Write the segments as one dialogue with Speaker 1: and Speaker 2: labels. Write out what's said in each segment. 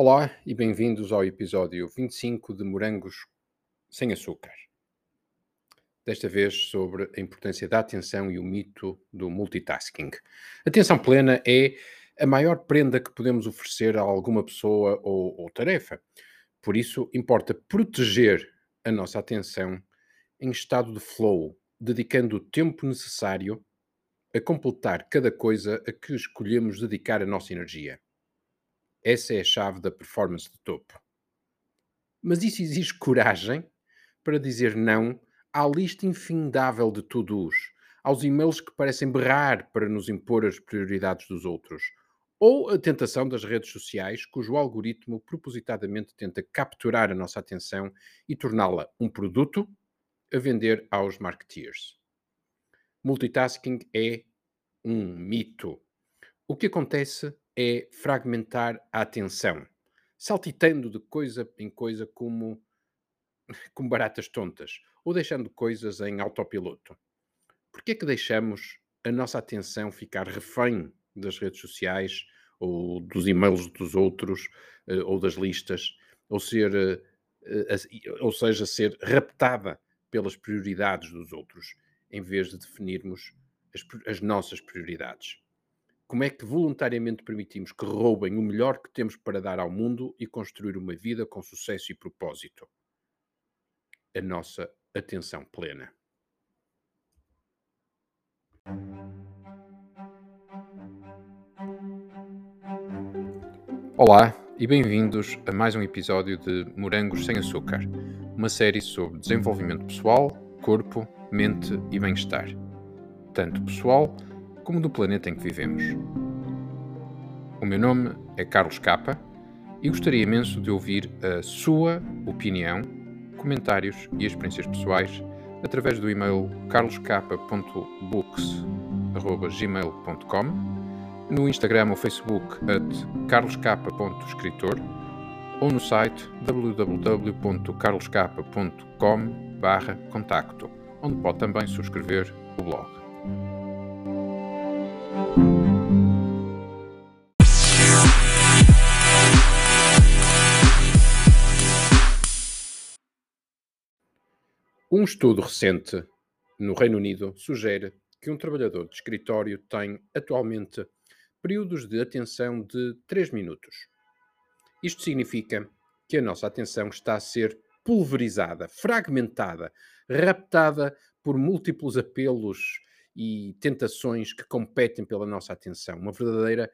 Speaker 1: Olá e bem-vindos ao episódio 25 de Morangos sem Açúcar. Desta vez sobre a importância da atenção e o mito do multitasking. Atenção plena é a maior prenda que podemos oferecer a alguma pessoa ou, ou tarefa. Por isso, importa proteger a nossa atenção em estado de flow, dedicando o tempo necessário a completar cada coisa a que escolhemos dedicar a nossa energia. Essa é a chave da performance de topo. Mas isso exige coragem para dizer não à lista infindável de to-dos, aos e-mails que parecem berrar para nos impor as prioridades dos outros, ou a tentação das redes sociais, cujo algoritmo propositadamente tenta capturar a nossa atenção e torná-la um produto a vender aos marketeers. Multitasking é um mito. O que acontece é fragmentar a atenção, saltitando de coisa em coisa como, como baratas tontas, ou deixando coisas em autopiloto. Por que é que deixamos a nossa atenção ficar refém das redes sociais, ou dos e-mails dos outros, eh, ou das listas, ou ser, eh, eh, ou seja, ser raptada pelas prioridades dos outros, em vez de definirmos as, as nossas prioridades? Como é que voluntariamente permitimos que roubem o melhor que temos para dar ao mundo e construir uma vida com sucesso e propósito? A nossa atenção plena. Olá e bem-vindos a mais um episódio de Morangos sem Açúcar, uma série sobre desenvolvimento pessoal, corpo, mente e bem-estar, tanto pessoal como do planeta em que vivemos. O meu nome é Carlos Capa e gostaria imenso de ouvir a sua opinião, comentários e experiências pessoais através do e-mail carloscapa.books.gmail.com, no Instagram ou Facebook at carloscapa.escritor ou no site www.carloscapa.com contacto, onde pode também subscrever o blog. Um estudo recente no Reino Unido sugere que um trabalhador de escritório tem atualmente períodos de atenção de 3 minutos. Isto significa que a nossa atenção está a ser pulverizada, fragmentada, raptada por múltiplos apelos e tentações que competem pela nossa atenção. Uma verdadeira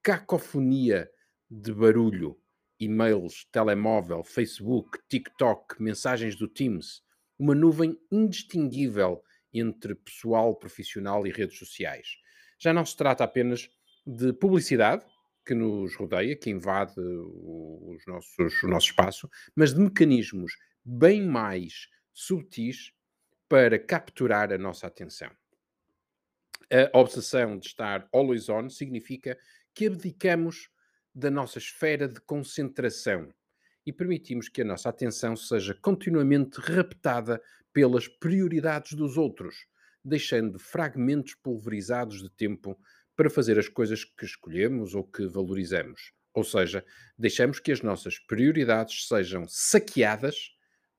Speaker 1: cacofonia de barulho, e-mails, telemóvel, Facebook, TikTok, mensagens do Teams uma nuvem indistinguível entre pessoal, profissional e redes sociais. Já não se trata apenas de publicidade que nos rodeia, que invade os nossos, o nosso espaço, mas de mecanismos bem mais subtis para capturar a nossa atenção. A obsessão de estar always on significa que abdicamos da nossa esfera de concentração e permitimos que a nossa atenção seja continuamente raptada pelas prioridades dos outros, deixando fragmentos pulverizados de tempo para fazer as coisas que escolhemos ou que valorizamos. Ou seja, deixamos que as nossas prioridades sejam saqueadas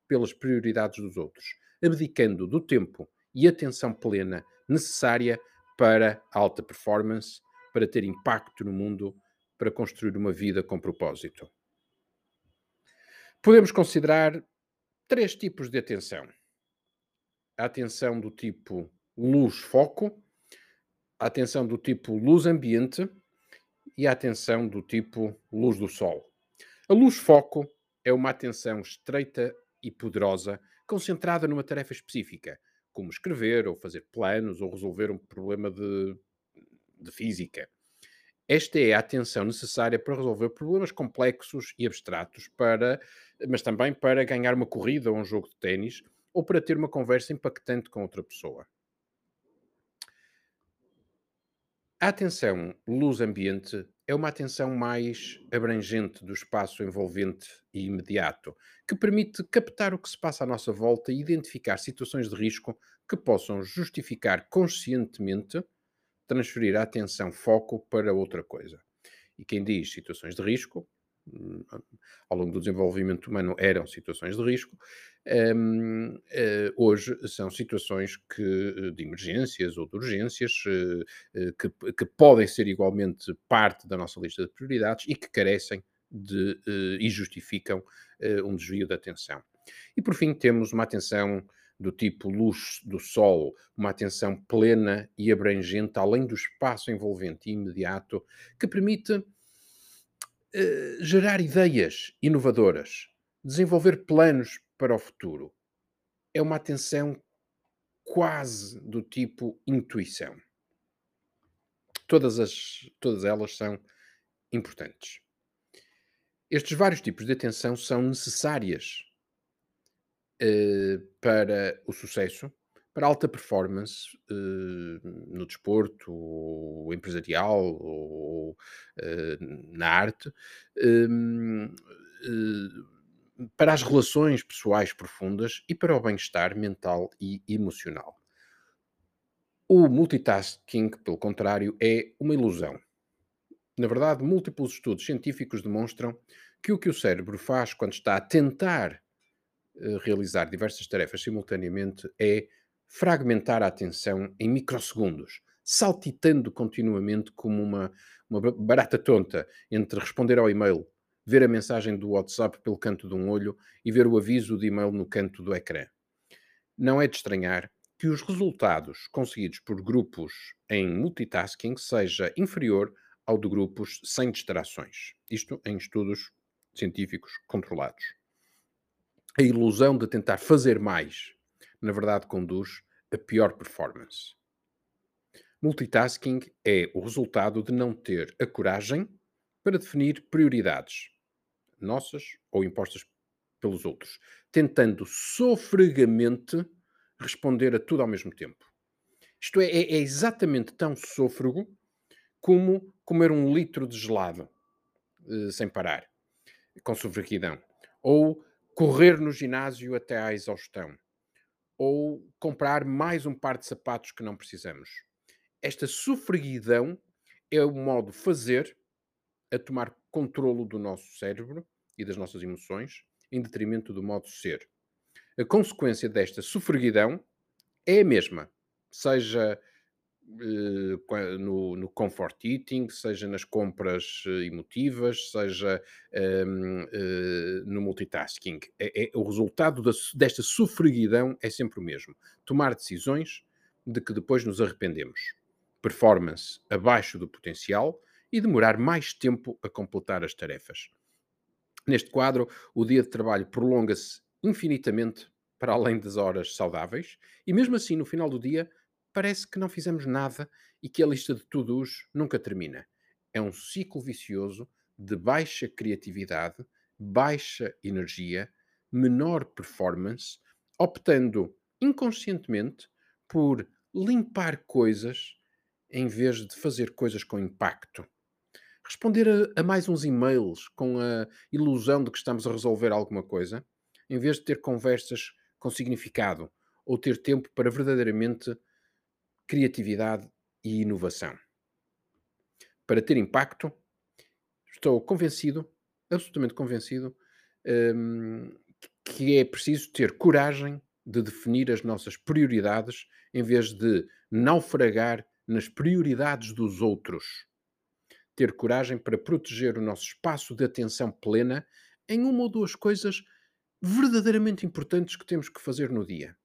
Speaker 1: pelas prioridades dos outros, abdicando do tempo e atenção plena necessária para alta performance, para ter impacto no mundo, para construir uma vida com propósito. Podemos considerar três tipos de atenção: a atenção do tipo luz-foco, a atenção do tipo luz-ambiente e a atenção do tipo luz do sol. A luz-foco é uma atenção estreita e poderosa, concentrada numa tarefa específica, como escrever ou fazer planos ou resolver um problema de, de física. Esta é a atenção necessária para resolver problemas complexos e abstratos, para, mas também para ganhar uma corrida ou um jogo de ténis, ou para ter uma conversa impactante com outra pessoa. A atenção luz-ambiente é uma atenção mais abrangente do espaço envolvente e imediato, que permite captar o que se passa à nossa volta e identificar situações de risco que possam justificar conscientemente transferir a atenção foco para outra coisa. E quem diz situações de risco, ao longo do desenvolvimento humano eram situações de risco, um, uh, eh, hoje são situações que, eh, de emergências ou de urgências uh, que, que, podem ser igualmente parte da nossa lista de prioridades e que carecem de, e justificam um desvio da atenção. E por fim, temos uma atenção do tipo luz do sol, uma atenção plena e abrangente, além do espaço envolvente e imediato, que permite gerar ideias inovadoras, desenvolver planos para o futuro. É uma atenção quase do tipo intuição. Todas, as, todas elas são importantes. Estes vários tipos de atenção são necessárias uh, para o sucesso, para alta performance uh, no desporto, ou empresarial, ou uh, na arte para as relações pessoais profundas e para o bem-estar mental e emocional. O multitasking, pelo contrário, é uma ilusão. Na verdade, múltiplos estudos científicos demonstram que o que o cérebro faz quando está a tentar realizar diversas tarefas simultaneamente é fragmentar a atenção em microsegundos, saltitando continuamente como uma, uma barata tonta entre responder ao e-mail, ver a mensagem do WhatsApp pelo canto de um olho e ver o aviso de e-mail no canto do ecrã. Não é de estranhar que os resultados conseguidos por grupos em multitasking seja inferior ao de grupos sem distrações. Isto em estudos científicos controlados. A ilusão de tentar fazer mais, na verdade, conduz a pior performance. Multitasking é o resultado de não ter a coragem para definir prioridades, nossas ou impostas pelos outros, tentando sofregamente responder a tudo ao mesmo tempo. Isto é, é, é exatamente tão sôfrego como comer um litro de gelado uh, sem parar, com sofreguidão. Ou correr no ginásio até à exaustão. Ou comprar mais um par de sapatos que não precisamos. Esta sofreguidão é o modo fazer a tomar controlo do nosso cérebro e das nossas emoções, em detrimento do modo ser. A consequência desta sofreguidão é a mesma, seja no, no, comfort eating, seja nas compras uh, emotivas, seja um, uh, eh, no multitasking. É, é, o resultado da, desta sofreguidão é sempre o mesmo. Tomar decisões de que depois nos arrependemos. Performance abaixo do potencial, e demorar mais tempo a completar as tarefas. Neste quadro, o dia de trabalho prolonga-se infinitamente para além das horas saudáveis e, mesmo assim, no final do dia, parece que não fizemos nada e que a lista de to-dos nunca termina. É um ciclo vicioso de baixa criatividade, baixa energia, menor performance, optando inconscientemente por limpar coisas em vez de fazer coisas com impacto responder a, a, mais uns e-mails com a ilusão de que estamos a resolver alguma coisa, em vez de ter conversas com significado ou ter tempo para verdadeiramente criatividade e inovação. Para ter impacto, estou convencido, absolutamente convencido, um, que é preciso ter coragem de definir as nossas prioridades em vez de naufragar nas prioridades dos outros ter coragem para proteger o nosso espaço de atenção plena em uma ou duas coisas verdadeiramente importantes que temos que fazer no dia,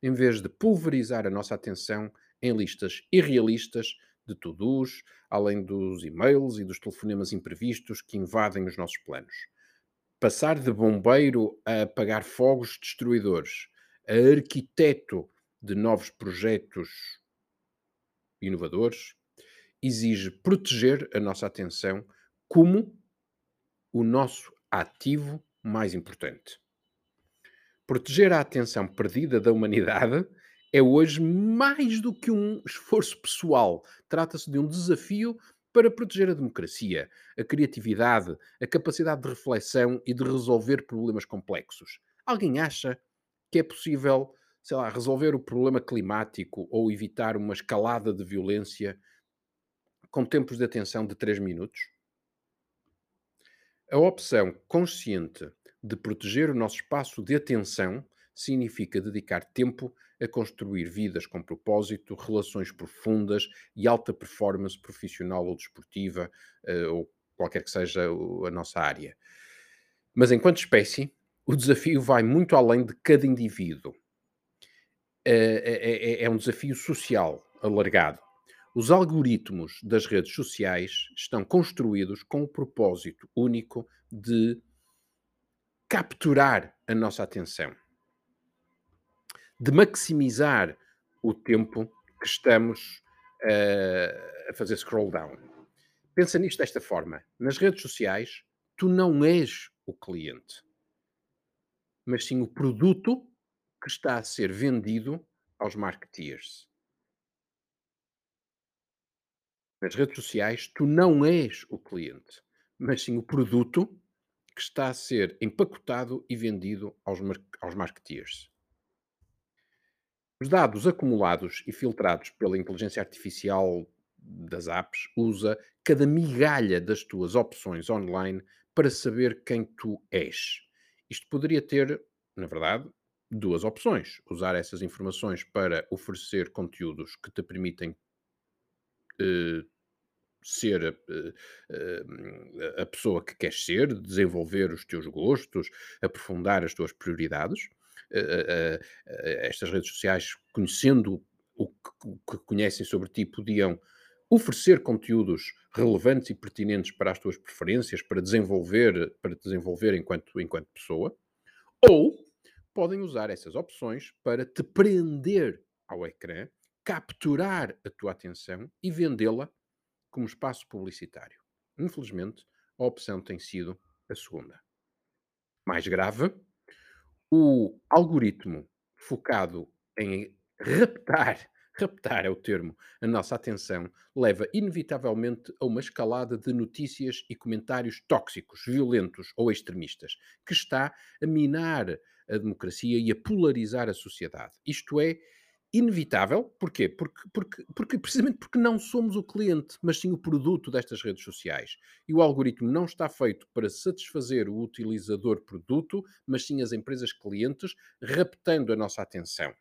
Speaker 1: em vez de pulverizar a nossa atenção em listas irrealistas de to-dos, além dos e-mails e dos telefonemas imprevistos que invadem os nossos planos. Passar de bombeiro a apagar fogos destruidores, a arquiteto de novos projetos inovadores, exige proteger a nossa atenção como o nosso ativo mais importante. Proteger a atenção perdida da humanidade é hoje mais do que um esforço pessoal. Trata-se de um desafio para proteger a democracia, a criatividade, a capacidade de reflexão e de resolver problemas complexos. Alguém acha que é possível, sei lá, resolver o problema climático ou evitar uma escalada de violência com tempos de atenção de 3 minutos. A opção consciente de proteger o nosso espaço de atenção significa dedicar tempo a construir vidas com propósito, relações profundas e alta performance profissional ou desportiva, uh, ou qualquer que seja a nossa área. Mas enquanto espécie, o desafio vai muito além de cada indivíduo. É, é, é um desafio social alargado. Os algoritmos das redes sociais estão construídos com o propósito único de capturar a nossa atenção, de maximizar o tempo que estamos uh, a fazer scroll down. Pensa nisto desta forma: nas redes sociais, tu não és o cliente, mas sim o produto que está a ser vendido aos marketeers. Nas redes sociais, tu não és o cliente, mas sim o produto que está a ser empacotado e vendido aos, mar aos marketeers. Os dados acumulados e filtrados pela inteligência artificial das apps usa cada migalha das tuas opções online para saber quem tu és. Isto poderia ter, na verdade, duas opções. Usar essas informações para oferecer conteúdos que te permitem uh, ser uh, uh, a pessoa que queres ser, desenvolver os teus gostos, aprofundar as tuas prioridades. Estas redes sociais, conhecendo o que, conhecem sobre ti, podiam oferecer conteúdos relevantes e pertinentes para as tuas preferências, para desenvolver, para desenvolver enquanto, enquanto pessoa, ou podem usar essas opções para te prender ao ecrã, capturar a tua atenção e vendê-la como espaço publicitário. Infelizmente, a opção tem sido a segunda. Mais grave, o algoritmo focado em raptar raptar é o termo, a nossa atenção, leva inevitavelmente a uma escalada de notícias e comentários tóxicos, violentos ou extremistas, que está a minar a democracia e a polarizar a sociedade. Isto é inevitável, porquê? Porque, porque, porque precisamente porque não somos o cliente, mas sim o produto destas redes sociais. E o algoritmo não está feito para satisfazer o utilizador produto, mas sim as empresas clientes, raptando a nossa atenção.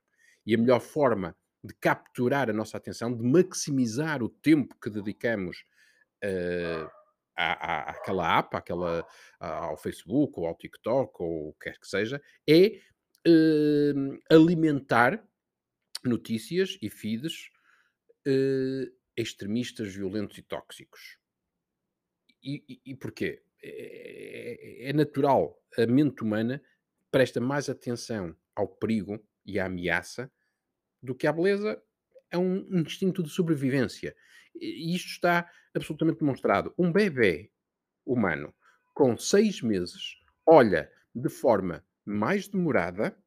Speaker 1: E a melhor forma de capturar a nossa atenção, de maximizar o tempo que dedicamos uh, à, à, àquela app, àquela, ao Facebook, ou ao TikTok, ou o que quer que seja, é uh, alimentar notícias e feeds uh, extremistas, violentos e tóxicos. E, e, e porquê? É, é, é natural. A mente humana presta mais atenção ao perigo e à ameaça do que a beleza é um instinto de sobrevivência. E isto está absolutamente demonstrado. Um bebê humano com seis meses olha de forma mais demorada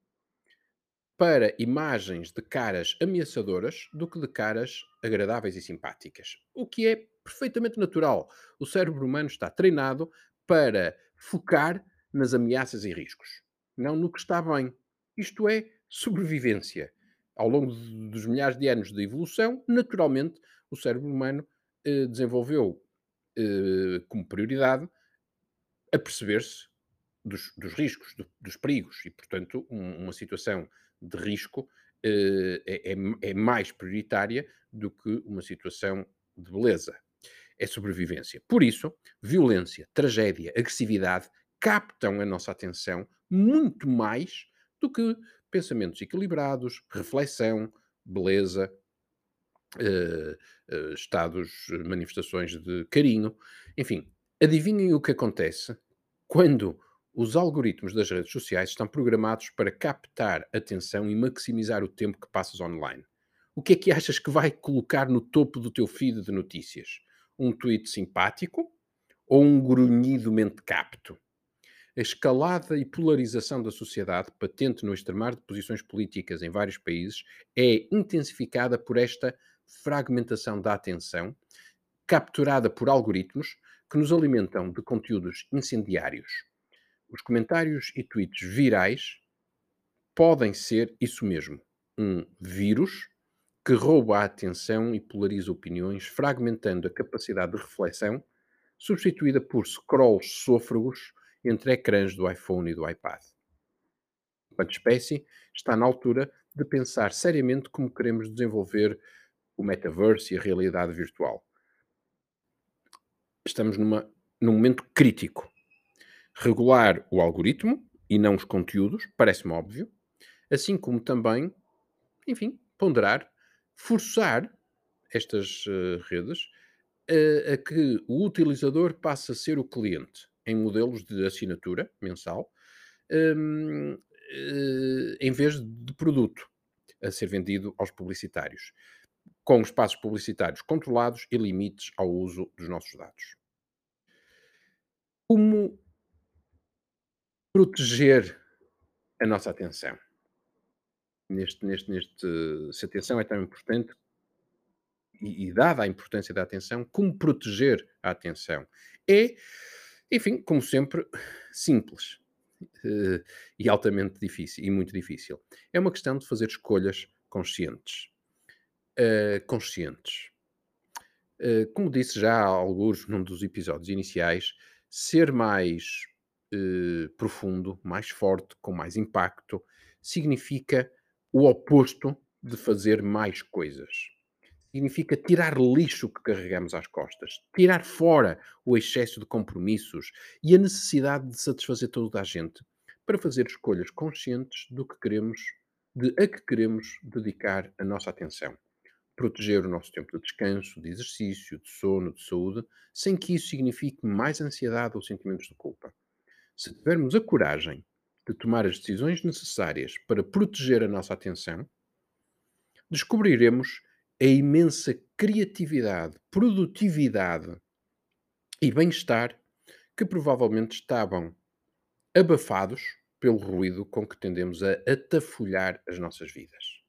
Speaker 1: para imagens de caras ameaçadoras do que de caras agradáveis e simpáticas. O que é perfeitamente natural. O cérebro humano está treinado para focar nas ameaças e riscos, não no que está bem. Isto é sobrevivência ao longo dos milhares de anos de evolução, naturalmente, o cérebro humano eh, desenvolveu eh, como prioridade a perceber-se dos, dos, riscos, do, dos perigos, e, portanto, um, uma situação de risco eh, é, é, é, mais prioritária do que uma situação de beleza. É sobrevivência. Por isso, violência, tragédia, agressividade captam a nossa atenção muito mais do que pensamentos equilibrados, reflexão, beleza, uh, uh, estados, manifestações de carinho. Enfim, adivinhem o que acontece quando os algoritmos das redes sociais estão programados para captar atenção e maximizar o tempo que passas online. O que é que achas que vai colocar no topo do teu feed de notícias? Um tweet simpático ou um grunhido mente capto? A escalada e polarização da sociedade, patente no extremar de posições políticas em vários países, é intensificada por esta fragmentação da atenção, capturada por algoritmos que nos alimentam de conteúdos incendiários. Os comentários e tweets virais podem ser isso mesmo, um vírus que rouba a atenção e polariza opiniões, fragmentando a capacidade de reflexão substituída por scrolls sôfregos entre ecrãs do iPhone e do iPad. Enquanto espécie, está na altura de pensar seriamente como queremos desenvolver o metaverse e a realidade virtual. Estamos numa, num momento crítico. Regular o algoritmo e não os conteúdos, parece-me óbvio, assim como também, enfim, ponderar, forçar estas uh, redes a, a que o utilizador passe a ser o cliente em modelos de assinatura mensal, um, uh, eh, em vez de produto a ser vendido aos publicitários, com espaços publicitários controlados e limites ao uso dos nossos dados. Como proteger a nossa atenção? Neste, neste, neste, se a atenção é tão importante, e, e dada a importância da atenção, como proteger a atenção? É, enfim, como sempre, simples uh, e altamente difícil, e muito difícil. É uma questão de fazer escolhas conscientes. Uh, conscientes. Uh, como disse já alguns num dos episódios iniciais, ser mais profundo, mais forte, com mais impacto, significa o oposto de fazer mais coisas significa tirar lixo que carregamos às costas, tirar fora o excesso de compromissos e a necessidade de satisfazer toda a gente para fazer escolhas conscientes do que queremos, de a que queremos dedicar a nossa atenção. Proteger o nosso tempo de descanso, de exercício, de sono, de saúde, sem que isso signifique mais ansiedade ou sentimentos de culpa. Se tivermos a coragem de tomar as decisões necessárias para proteger a nossa atenção, descobriremos a imensa criatividade, produtividade e bem-estar que provavelmente estavam abafados pelo ruído com que tendemos a atafolhar as nossas vidas.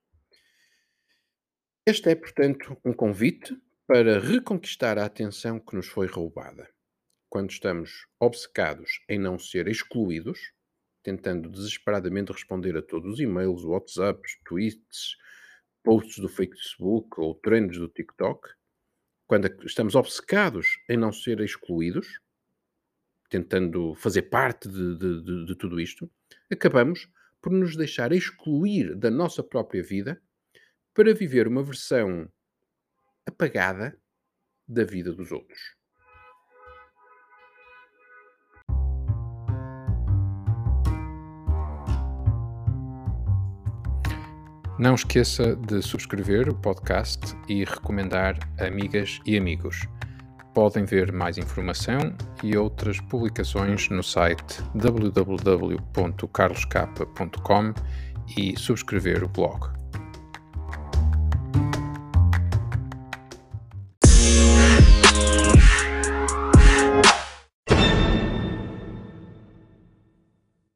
Speaker 1: Este é, portanto, um convite para reconquistar a atenção que nos foi roubada. Quando estamos obcecados em não ser excluídos, tentando desesperadamente responder a todos os e-mails, WhatsApps, tweets, posts do Facebook ou trends do TikTok, quando estamos obcecados em não ser excluídos, tentando fazer parte de, de, de tudo isto, acabamos por nos deixar excluir da nossa própria vida para viver uma versão apagada da vida dos outros. Não esqueça de subscrever o podcast e recomendar amigas e amigos. Podem ver mais informação e outras publicações no site www.carloscapa.com e subscrever o blog.